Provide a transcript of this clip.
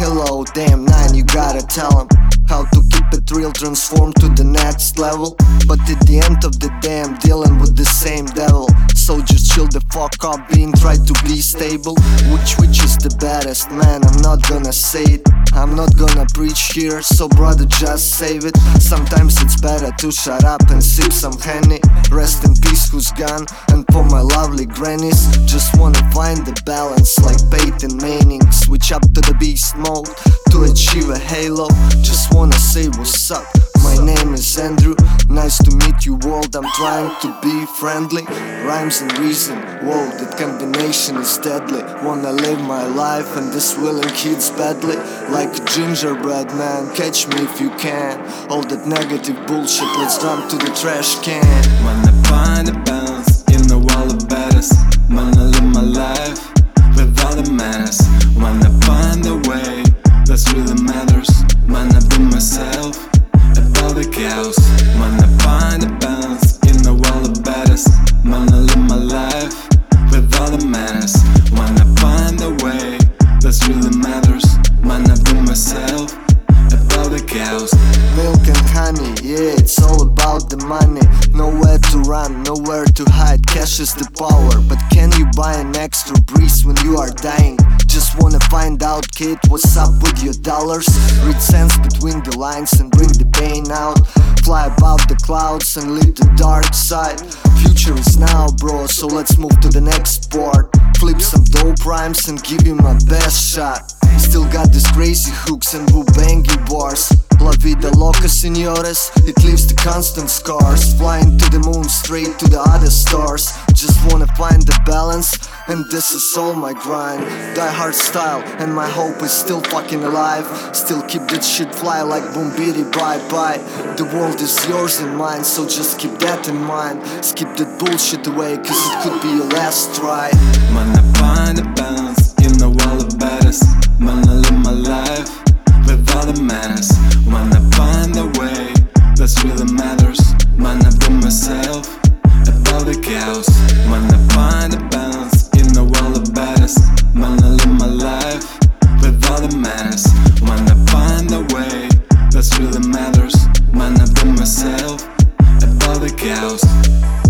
yo, damn nine, you gotta tell him how to keep it real, transform to the next level. But at the end of the day, I'm dealing with the same devil. So just chill the fuck up, being try to be stable. Which which is the baddest, man? I'm not gonna say it. I'm not gonna preach here, so brother, just save it. Sometimes it's better to shut up and sip some honey. Rest in peace, who's gone, and for my lovely grannies. Just wanna find the balance like Peyton Manning. Switch up to the beast mode to achieve a halo. Just wanna say what's up. Is Andrew. Nice to meet you, world. I'm trying to be friendly. Rhymes and reason. Whoa, that combination is deadly. Wanna live my life, and this willing kids badly. Like a gingerbread man, catch me if you can. All that negative bullshit, let's dump to the trash can. Wanna find a balance in the world of baddest. Wanna live my life about the money. Nowhere to run, nowhere to hide. Cash is the power, but can you buy an extra breeze when you are dying? Just wanna find out, kid, what's up with your dollars? Read sense between the lines and bring the pain out. Fly above the clouds and leave the dark side. Future is now, bro, so let's move to the next part. Flip some dope rhymes and give you my best shot. Still got these crazy hooks and woo bangy bars. La vida loca, senores, it leaves the constant scars. Flying to the moon, straight to the other stars. Just wanna find the balance, and this is all my grind. Die hard style, and my hope is still fucking alive. Still keep that shit fly like boom bitty bye bye. The world is yours and mine, so just keep that in mind. Skip that bullshit away, cause it could be your last try. Wanna find a balance house.